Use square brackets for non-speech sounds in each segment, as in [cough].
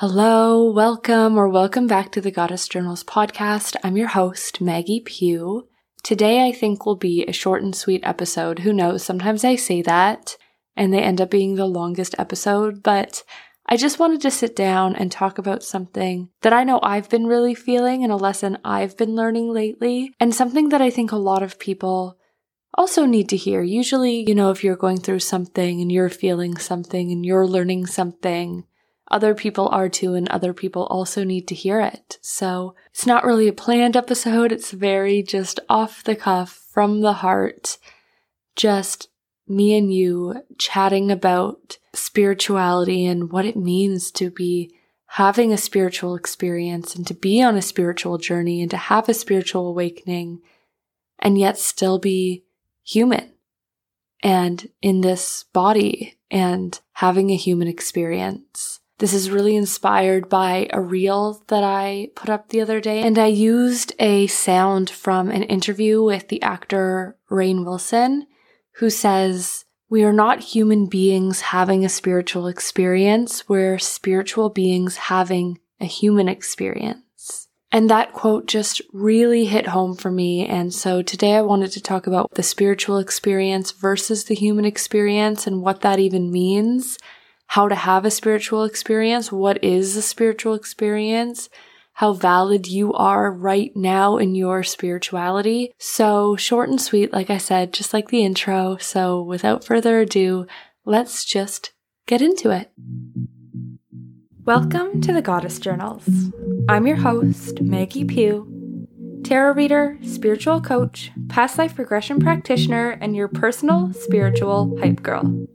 Hello, welcome, or welcome back to the Goddess Journals podcast. I'm your host, Maggie Pugh. Today, I think will be a short and sweet episode. Who knows? Sometimes I say that and they end up being the longest episode, but I just wanted to sit down and talk about something that I know I've been really feeling and a lesson I've been learning lately, and something that I think a lot of people also need to hear. Usually, you know, if you're going through something and you're feeling something and you're learning something, other people are too, and other people also need to hear it. So it's not really a planned episode. It's very just off the cuff, from the heart, just me and you chatting about spirituality and what it means to be having a spiritual experience and to be on a spiritual journey and to have a spiritual awakening and yet still be human and in this body and having a human experience. This is really inspired by a reel that I put up the other day, and I used a sound from an interview with the actor Rainn Wilson, who says, We are not human beings having a spiritual experience, we're spiritual beings having a human experience. And that quote just really hit home for me. And so today I wanted to talk about the spiritual experience versus the human experience and what that even means how to have a spiritual experience, what is a spiritual experience, how valid you are right now in your spirituality. So short and sweet, like I said, just like the intro. So without further ado, let's just get into it. Welcome to the Goddess Journals. I'm your host, Maggie Pugh, tarot reader, spiritual coach, past life regression practitioner, and your personal spiritual hype girl.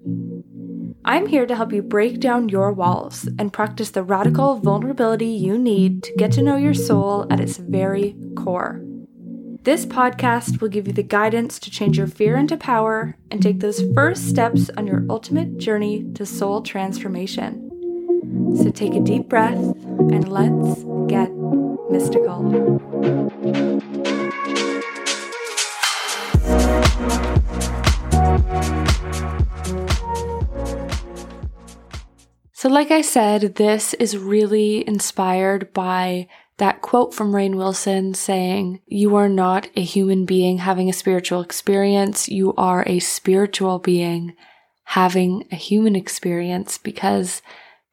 I'm here to help you break down your walls and practice the radical vulnerability you need to get to know your soul at its very core. This podcast will give you the guidance to change your fear into power and take those first steps on your ultimate journey to soul transformation. So take a deep breath and let's get mystical. So, like I said, this is really inspired by that quote from Rainn Wilson saying, You are not a human being having a spiritual experience. You are a spiritual being having a human experience because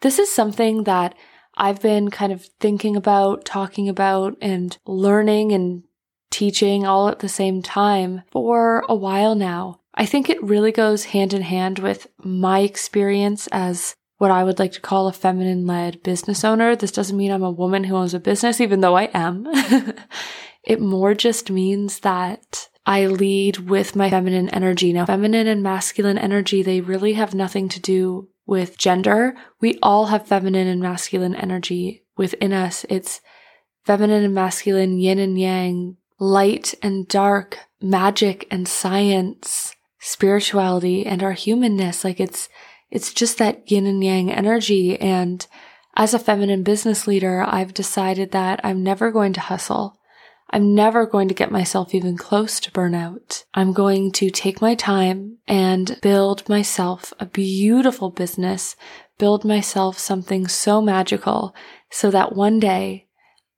this is something that I've been kind of thinking about, talking about, and learning and teaching all at the same time for a while now. I think it really goes hand in hand with my experience as what I would like to call a feminine led business owner. This doesn't mean I'm a woman who owns a business, even though I am. [laughs] it more just means that I lead with my feminine energy. Now, feminine and masculine energy, they really have nothing to do with gender. We all have feminine and masculine energy within us. It's feminine and masculine, yin and yang, light and dark, magic and science, spirituality and our humanness. Like it's, it's just that yin and yang energy. And as a feminine business leader, I've decided that I'm never going to hustle. I'm never going to get myself even close to burnout. I'm going to take my time and build myself a beautiful business, build myself something so magical so that one day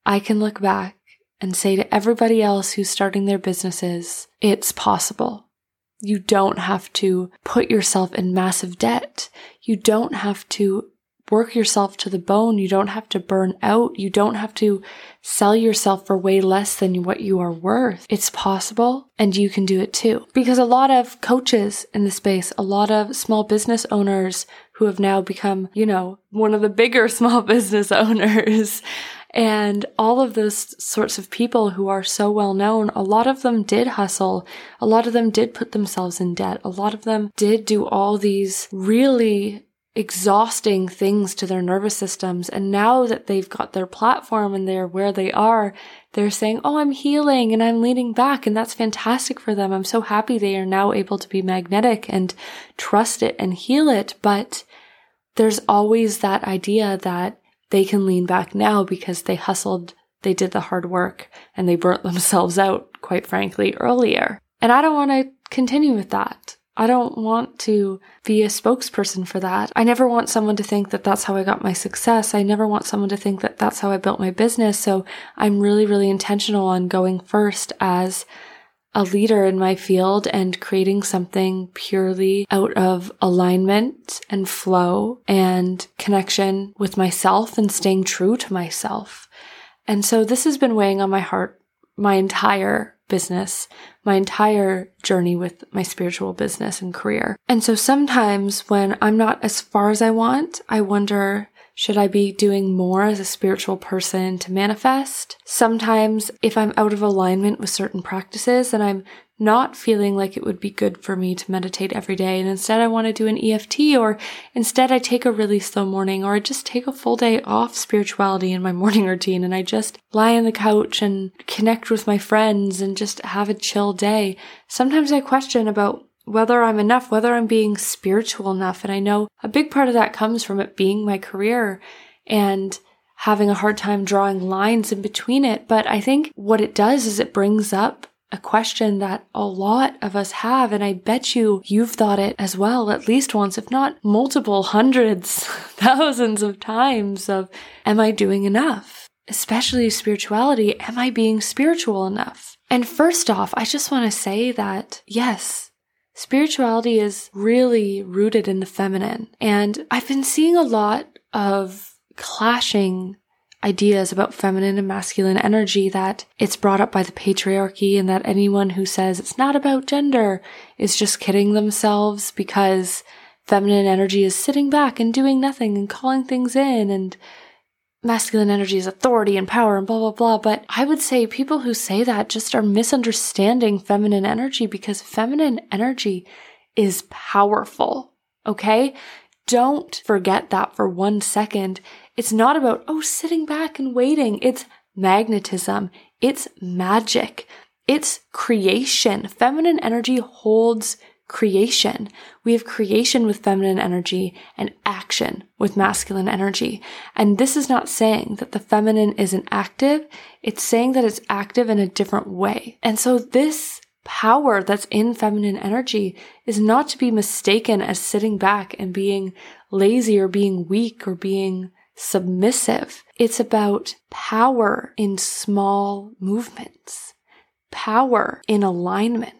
I can look back and say to everybody else who's starting their businesses, it's possible. You don't have to put yourself in massive debt. You don't have to work yourself to the bone. You don't have to burn out. You don't have to sell yourself for way less than what you are worth. It's possible and you can do it too. Because a lot of coaches in the space, a lot of small business owners who have now become, you know, one of the bigger [laughs] small business owners and all of those sorts of people who are so well known, a lot of them did hustle. A lot of them did put themselves in debt. A lot of them did do all these really exhausting things to their nervous systems. And now that they've got their platform and they're where they are, they're saying, Oh, I'm healing and I'm leaning back. And that's fantastic for them. I'm so happy they are now able to be magnetic and trust it and heal it. But there's always that idea that they can lean back now because they hustled, they did the hard work, and they burnt [laughs] themselves out, quite frankly, earlier. And I don't want to continue with that. I don't want to be a spokesperson for that. I never want someone to think that that's how I got my success. I never want someone to think that that's how I built my business. So I'm really, really intentional on going first as a leader in my field and creating something purely out of alignment and flow and connection with myself and staying true to myself. And so this has been weighing on my heart my entire business, my entire journey with my spiritual business and career. And so sometimes when I'm not as far as I want, I wonder, should I be doing more as a spiritual person to manifest? Sometimes if I'm out of alignment with certain practices and I'm not feeling like it would be good for me to meditate every day. And instead I want to do an EFT or instead I take a really slow morning or I just take a full day off spirituality in my [laughs] morning routine and I just lie on the couch and connect with my friends and just have a chill day. Sometimes I question about whether I'm enough, whether I'm being spiritual enough. And I know a big part of that comes from it being my career and having a hard time drawing lines in between it. But I think what it does is it brings up a question that a lot of us have. And I bet you you've thought it as well, at least once, if not multiple hundreds, [laughs] thousands of times of, am I doing enough? Especially spirituality. Am I being spiritual enough? And first off, I just want to say that yes, spirituality is really rooted in the feminine. And I've been seeing a lot of clashing ideas about feminine and masculine energy that it's brought up by the patriarchy and that anyone who says it's not about gender is just kidding themselves because feminine energy is sitting back and doing nothing and calling things in and masculine energy is authority and power and blah blah blah but i would say people who say that just are misunderstanding feminine energy because feminine energy is powerful okay don't forget that for one second it's not about, oh, sitting back and waiting. It's magnetism. It's magic. It's creation. Feminine energy holds creation. We have creation with feminine energy and action with masculine energy. And this is not saying that the feminine isn't active. It's saying that it's active in a different way. And so this power that's in feminine energy is not to be mistaken as sitting back and being lazy or being weak or being submissive. It's about power in small movements, power in alignment,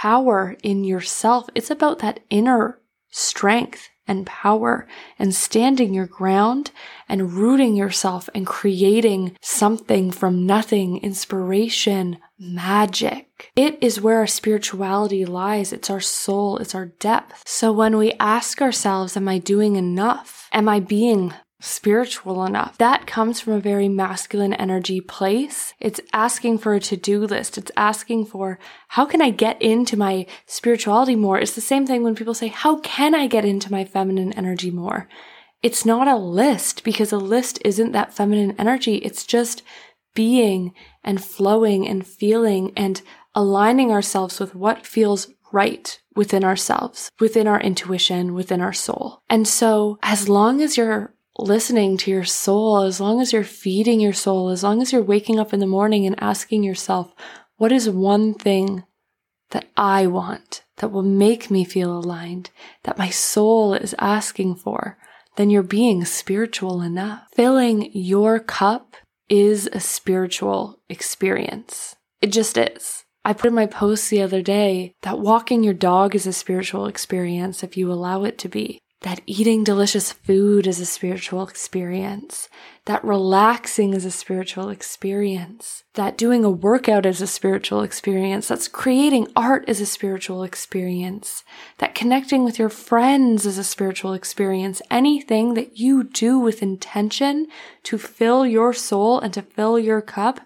power in yourself. It's about that inner strength and power and standing your ground and rooting yourself and creating something from nothing, inspiration, magic. It is where our spirituality lies. It's our soul. It's our depth. So when we ask ourselves, am I doing enough? Am I being spiritual enough. That comes from a very masculine energy place. It's asking for a to-do list. It's asking for, how can I get into my spirituality more? It's the same thing when people say, how can I get into my feminine energy more? It's not a list because a list isn't that feminine energy. It's just being and flowing and feeling and aligning ourselves with what feels right within ourselves, within our intuition, within our soul. And so as long as you're listening to your soul, as long as you're feeding your soul, as long as you're waking up in the morning and asking yourself, what is one thing that I want that will make me feel aligned, that my soul is asking for, then you're being spiritual enough. Filling your cup is a spiritual experience. It just is. I put in my post the other day that walking your dog is a spiritual experience if you allow it to be that eating delicious food is a spiritual experience, that relaxing is a spiritual experience, that doing a workout is a spiritual experience, that's creating art is a spiritual experience, that connecting with your friends is a spiritual experience. Anything that you do with intention to fill your soul and to fill your cup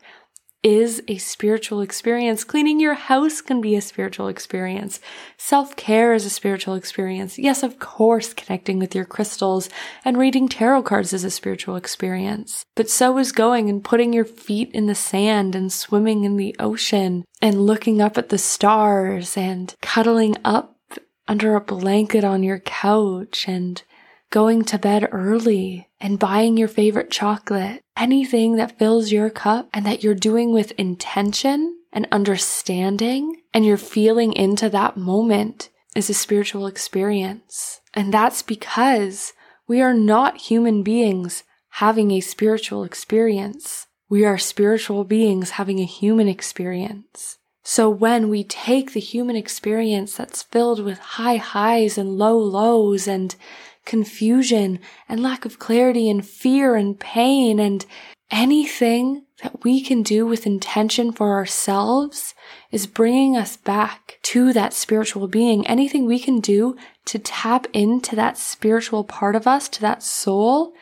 is a spiritual experience. Cleaning your house can be a spiritual experience. Self care is a spiritual experience. Yes, of course, connecting with your crystals and reading tarot cards is a spiritual experience. But so is going and putting your feet in the sand and swimming in the ocean and looking up at the stars and cuddling up under a blanket on your couch and going to bed early and buying your favorite chocolate, anything that fills your cup and that you're doing with intention and understanding and you're feeling into that moment is a spiritual experience. And that's because we are not human beings having a spiritual experience. We are spiritual beings having a human experience. So when we take the human experience that's filled with high highs and low lows and confusion and lack of clarity and fear and pain and anything that we can do with intention for ourselves is bringing us back to that spiritual being. Anything we can do to tap into that spiritual part of us, to that soul,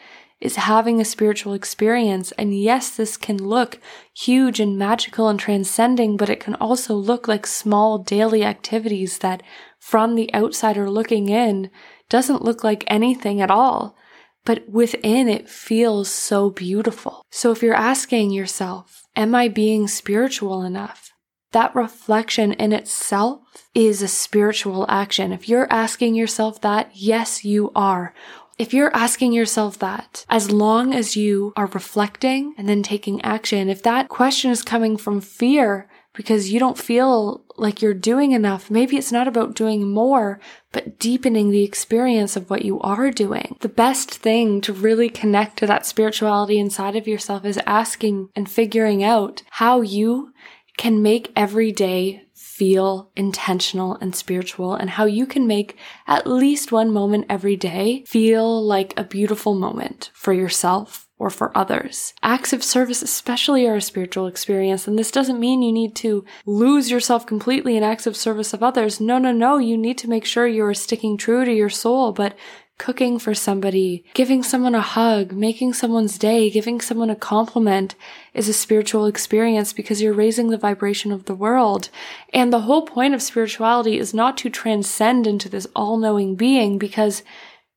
is having a spiritual experience. And yes, this can look huge and magical and transcending, but it can also look like small daily activities that from the outsider looking in doesn't look like anything at all. But within it feels so beautiful. So if you're asking yourself, am I being spiritual enough? That reflection in itself is a spiritual action. If you're asking yourself that, yes, you are. If you're asking yourself that, as long as you are reflecting and then taking action, if that question is coming from fear because you don't feel like you're doing enough, maybe it's not about doing more, but deepening the experience of what you are doing. The best thing to really connect to that spirituality inside of yourself is asking and figuring out how you can make every day feel intentional and spiritual and how you can make at least one moment every day feel like a beautiful moment for yourself or for others. Acts of service especially are a spiritual experience, and this doesn't mean you need to lose yourself completely in acts of service of others. No, no, no. You need to make sure you're sticking true to your soul, but cooking for somebody, giving someone a hug, making someone's day, giving someone a compliment is a spiritual experience because you're raising the vibration of the world. And the whole point of spirituality is not to transcend into this all-knowing being because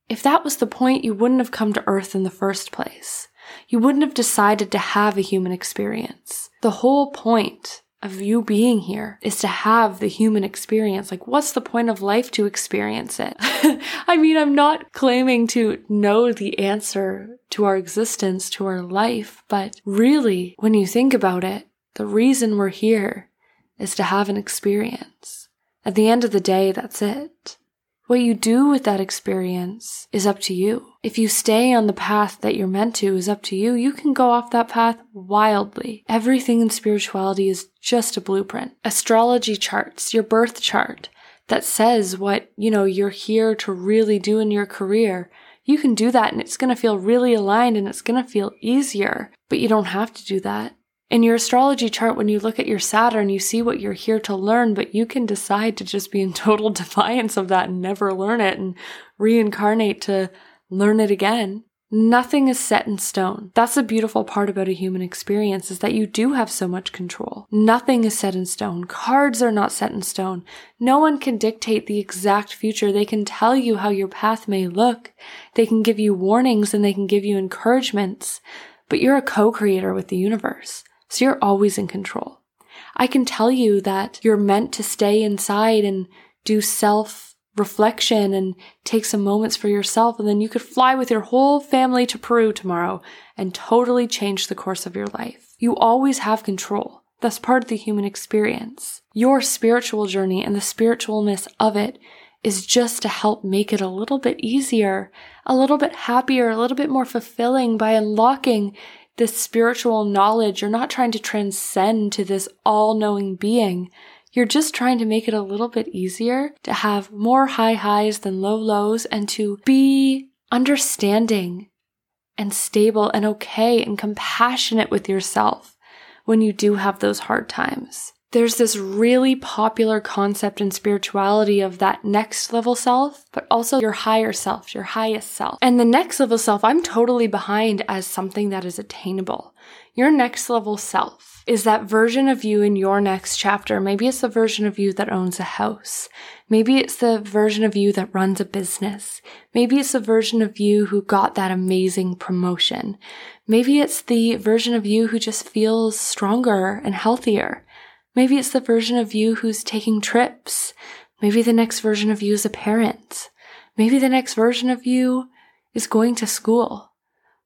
if that was the point, you wouldn't have come to earth in the first place. You wouldn't have decided to have a human experience. The whole point of you being here is to have the human experience. Like, what's the point of life to experience it? [laughs] I mean, I'm not claiming to know the answer to our existence, to our life, but really, when you think about it, the reason we're here is to have an experience. At the end of the day, that's it. What you do with that experience is up to you. If you stay on the path that you're meant to is up to you. You can go off that path wildly. Everything in spirituality is just a blueprint. Astrology charts, your birth chart that says what, you know, you're here to really do in your career. You can do that and it's going to feel really aligned and it's going to feel easier, but you don't have to do that. In your astrology chart, when you look at your Saturn, you see what you're here to learn, but you can decide to just be in [laughs] total defiance of that and never learn it and reincarnate to learn it again. Nothing is set in stone. That's the beautiful part about a human experience is that you do have so much control. Nothing is set in stone. Cards are not set in stone. No one can dictate the exact future. They can tell you how your path may look. They can give you warnings and they can give you encouragements, but you're a co-creator with the universe. So you're always in control. I can tell you that you're meant to stay inside and do self reflection and take some moments for yourself. And then you could fly with your whole family to Peru tomorrow and totally change the course of your life. You always have control. That's part of the human experience. Your spiritual journey and the spiritualness of it is just to help make it a little bit easier, a little bit happier, a little bit more fulfilling by unlocking this spiritual knowledge. You're not trying to transcend to this all knowing being. You're just trying to make it a little bit easier to have more high highs than low lows and to be understanding and stable and okay and compassionate with yourself when you do have those hard times there's this really popular concept in spirituality of that next level self, but also your higher self, your highest self. And the next level self, I'm totally behind as something that is attainable. Your next level self is that version of you in your next chapter. Maybe it's the version of you that owns a house. Maybe it's the version of you that runs a business. Maybe it's the version of you who got that amazing promotion. Maybe it's the version of you who just feels stronger and healthier. Maybe it's the version of you who's taking trips. Maybe the next version of you is a parent. Maybe the next version of you is going to school.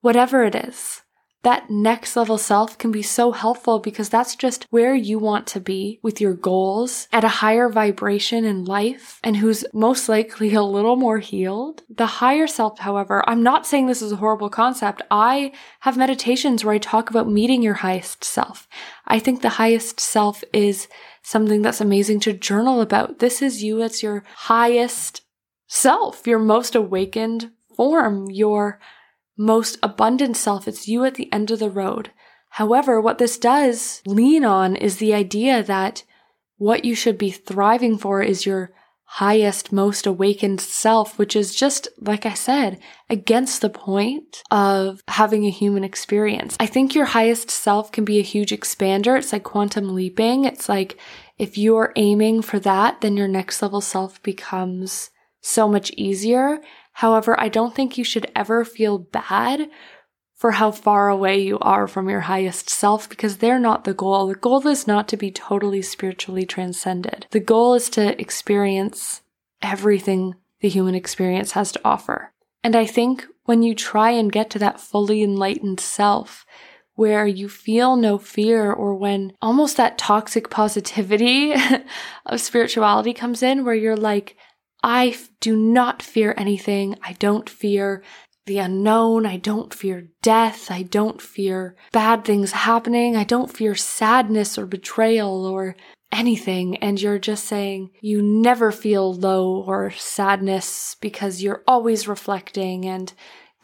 Whatever it is, that next level self can be so helpful because that's just where you want to be with your goals at a higher vibration in life and who's most likely a little more healed. The higher self, however, I'm not saying this is a horrible concept. I have meditations where I talk about meeting your highest self. I think the highest self is something that's amazing to journal about. This is you. It's your highest self, your most awakened form, your most abundant self. It's you at the end of the road. However, what this does lean on is the idea that what you should be thriving for is your highest, most awakened self, which is just, like I said, against the point of having a human experience. I think your highest self can be a huge expander. It's like quantum leaping. It's like if you're aiming for that, then your next level self becomes so much easier. However, I don't think you should ever feel bad for how far away you are from your highest self because they're not the goal. The goal is not to be totally spiritually transcended. The goal is to experience everything the human experience has to offer. And I think when you try and get to that fully enlightened self, where you feel no fear or when almost that toxic positivity [laughs] of spirituality comes in where you're like, I do not fear anything. I don't fear the unknown. I don't fear death. I don't fear bad things happening. I don't fear sadness or betrayal or anything. And you're just saying you never feel low or sadness because you're always reflecting and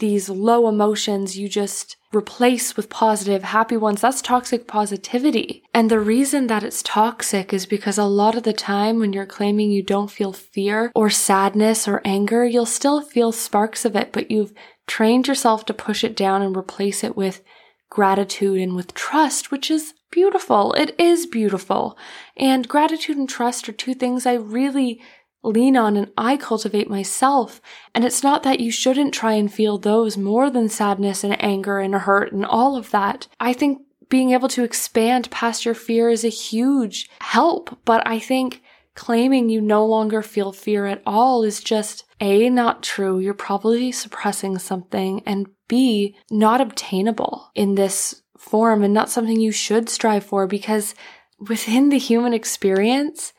these low emotions you just replace with positive, happy ones. That's toxic positivity. And the reason that it's toxic is because a lot of the time when you're claiming you don't feel fear or sadness or anger, you'll still feel sparks of it, but you've trained yourself to push it down and replace it with gratitude and with trust, which is beautiful. It is beautiful. And gratitude and trust are two things I really lean on and I cultivate myself. And it's not that you shouldn't try and feel those more than sadness and anger and hurt and all of that. I think being able to expand past your fear is a huge help, but I think claiming you no longer feel fear at all is just A, not true. You're probably suppressing something and B, not obtainable in this form and not something you should strive for because within the human experience,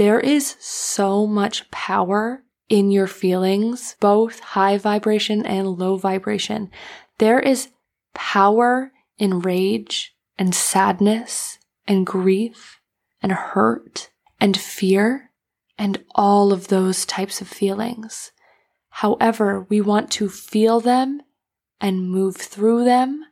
there is so much power in your feelings, both high vibration and low vibration. There is power in rage and sadness and grief and hurt and fear and all of those types of feelings. However, we want to feel them and move through them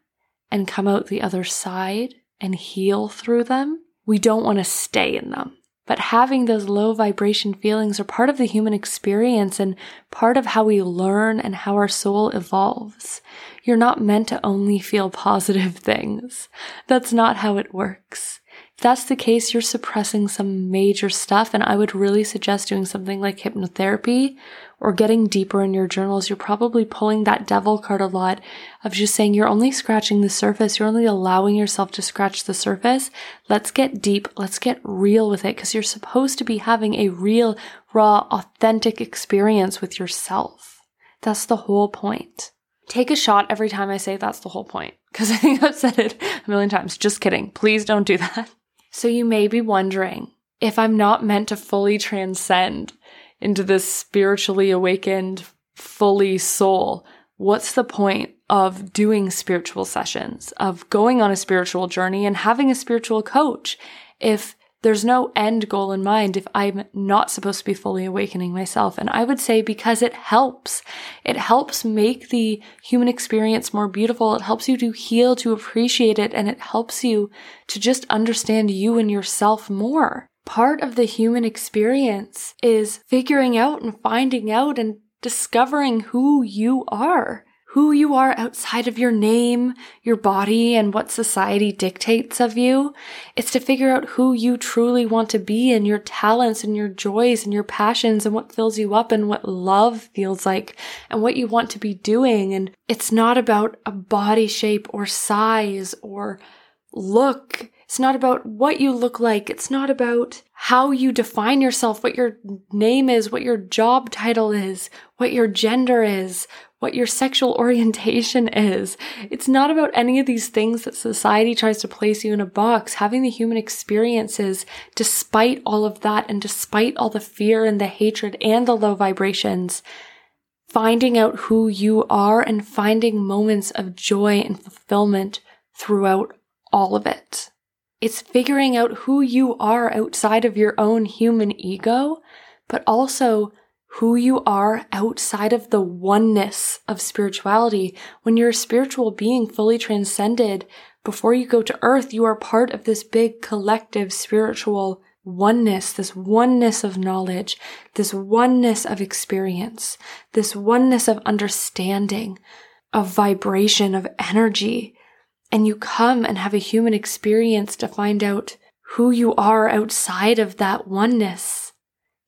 and come out the other side and heal through them. We don't want to stay in them. But having those low vibration feelings are part of the human experience and part of how we learn and how our soul evolves. You're not meant to only feel positive [laughs] things. That's not how it works. If that's the case, you're suppressing some major stuff, and I would really suggest doing something like hypnotherapy or getting deeper in your journals. You're probably pulling that devil card a lot of just saying you're only scratching the surface. You're only allowing yourself to scratch the surface. Let's get deep. Let's get real with it because you're supposed to be having a real, raw, authentic experience with yourself. That's the whole point. Take a shot every time I say that's the whole point because [laughs] I think I've said it a million times. Just kidding. Please don't do that. So you may be wondering if I'm not meant to fully transcend into this spiritually awakened, fully soul, what's the point of doing spiritual sessions, of going on a spiritual journey and having a spiritual coach if there's no end goal in mind if I'm not supposed to be fully awakening myself. And I would say because it helps. It helps make the human experience more beautiful. It helps you to heal, to appreciate it, and it helps you to just understand you and yourself more. Part of the human experience is figuring out and finding out and discovering who you are who you are outside of your name, your body, and what society dictates of you. It's to figure out who you truly want to be and your talents and your joys and your passions and what fills you up and what love feels like and what you want to be doing. And it's not about a body shape or size or look. It's not about what you look like. It's not about how you define yourself, what your name is, what your job title is, what your gender is, what your sexual [laughs] orientation is. It's not about any of these things that society tries to place you in a box. Having the human experiences, despite all of that and despite all the fear and the hatred and the low vibrations, finding out who you are and finding moments of joy and fulfillment throughout all of it. It's figuring out who you are outside of your own human ego, but also who you are outside of the oneness of spirituality. When you're a spiritual being fully transcended, before you go to earth, you are part of this big collective spiritual oneness, this oneness of knowledge, this oneness of experience, this oneness of understanding, of vibration, of energy. And you come and have a human experience to find out who you are outside of that oneness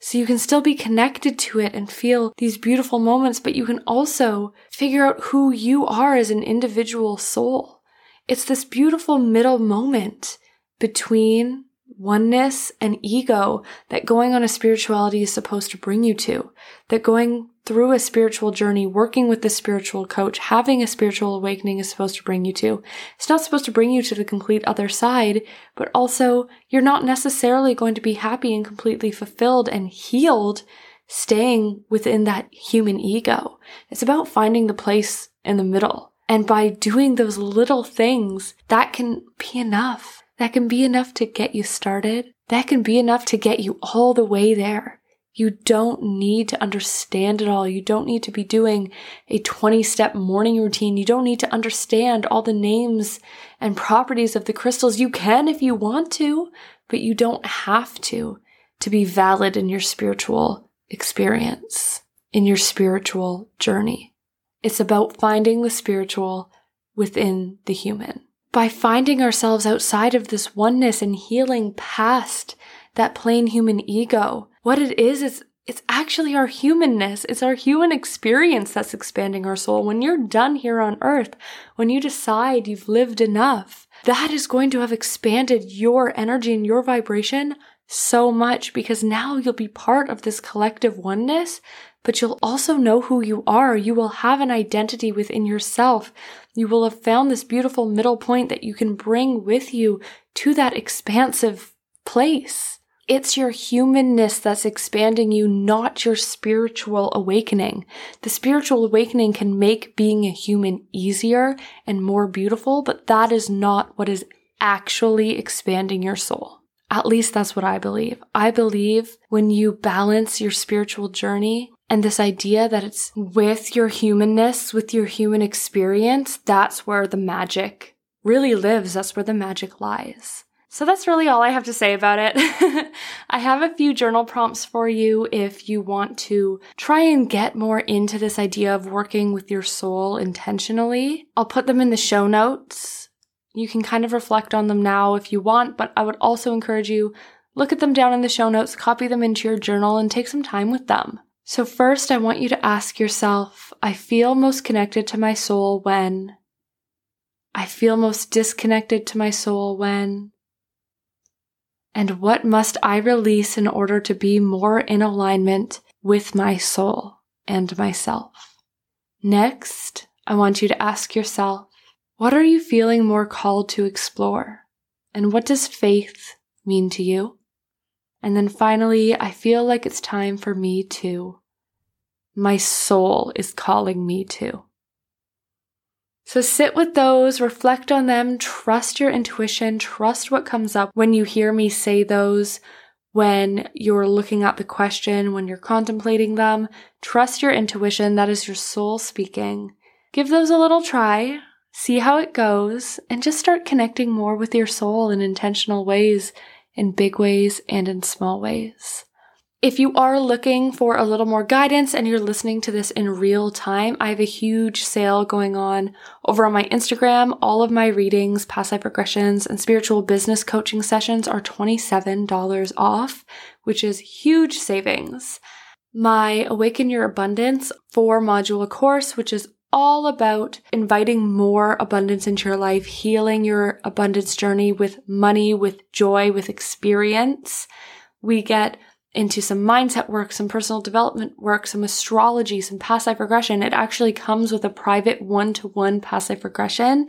so you can still be connected to it and feel these beautiful moments, but you can also figure out who you are as an individual soul. It's this beautiful middle moment between oneness and ego that going on a spirituality is supposed to bring you to. That going through a spiritual journey, working with a spiritual coach, having a spiritual awakening is supposed to bring you to. It's not supposed to bring you to the complete other side, but also you're not necessarily going to be happy and completely fulfilled and healed staying within that human ego. It's about finding the place in the middle. And by doing those little things, that can be enough. That can be enough to get you started. That can be enough to get you all the way there. You don't need to understand it all. You don't need to be doing a 20 step morning routine. You don't need to understand all the names and properties of the crystals. You can if you want to, but you don't have to to be valid in your spiritual experience, in your spiritual journey. It's about finding the spiritual within the human. By finding ourselves outside of this oneness and healing past that plain human ego, what it is, is it's actually our humanness. It's our human experience that's expanding our soul. When you're done here on earth, when you decide you've lived enough, that is going to have expanded your energy and your vibration so much because now you'll be part of this collective oneness, but you'll also know who you are. You will have an identity within yourself. You will have found this beautiful middle point that you can bring with you to that expansive place. It's your humanness that's expanding you, not your spiritual awakening. The spiritual awakening can make being a human easier and more beautiful, but that is not what is actually expanding your soul. At least that's what I believe. I believe when you balance your spiritual journey and this idea that it's with your humanness, with your human experience, that's where the magic really lives. That's where the magic lies. So that's really all I have to say about it. [laughs] I have a few journal prompts for you if you want to try and get more into this idea of working with your soul intentionally. I'll put them in the show notes. You can kind of reflect on them now if you want, but I would also encourage you look at them down in the show notes, copy them into your journal and take some time with them. So first, I want you to ask yourself, I feel most connected to my soul when I feel most disconnected to my soul when and what must I release in order to be more in alignment with my soul and myself? Next, I want you to ask yourself, what are you feeling more called to explore? And what does faith mean to you? And then finally, I feel like it's time for me to. My soul is calling me to. So sit with those, reflect on them, trust your intuition, trust what comes up when you hear me say those, when you're looking at the question, when you're contemplating them. Trust your intuition. That is your soul speaking. Give those a little try, see how it goes, and just start connecting more with your soul in intentional ways, in big ways and in small ways. If you are looking for a little more guidance and you're listening to this in real time, I have a huge sale going on over on my Instagram. All of my readings, past life regressions, and spiritual business coaching sessions are $27 off, which is huge savings. My Awaken Your Abundance four module course, which is all about inviting more abundance into your life, healing your abundance journey with money, with joy, with experience. We get into some mindset work, some personal development work, some astrology, some past life regression. It actually comes with a private one to one past life regression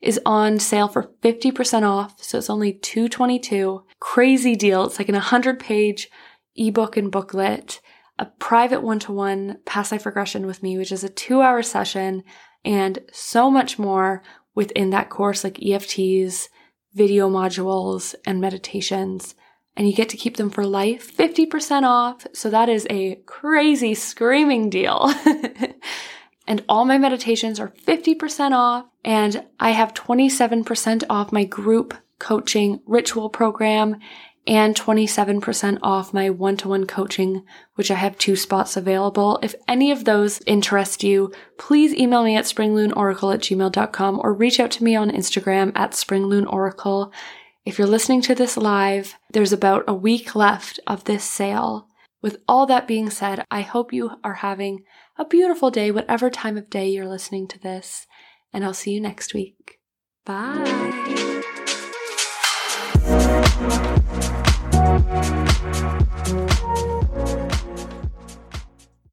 is on sale for 50% off. So it's only 222. Crazy deal. It's like an 100 page ebook and booklet, a private one to one past life regression with me, which is a two hour session and so much more within that course, like EFTs, video modules and meditations and you get to keep them for life, 50% off. So that is a crazy screaming deal. [laughs] and all my meditations are 50% off. And I have 27% off my group coaching ritual program and 27% off my one-to-one coaching, which I have two spots available. If any of those interest you, please email me at springluneoracle at gmail.com or reach out to me on Instagram at springluneoracle. If you're listening to this live, there's about a week left of this sale. With all that being said, I hope you are having a beautiful day, whatever time of day you're listening to this, and I'll see you next week. Bye.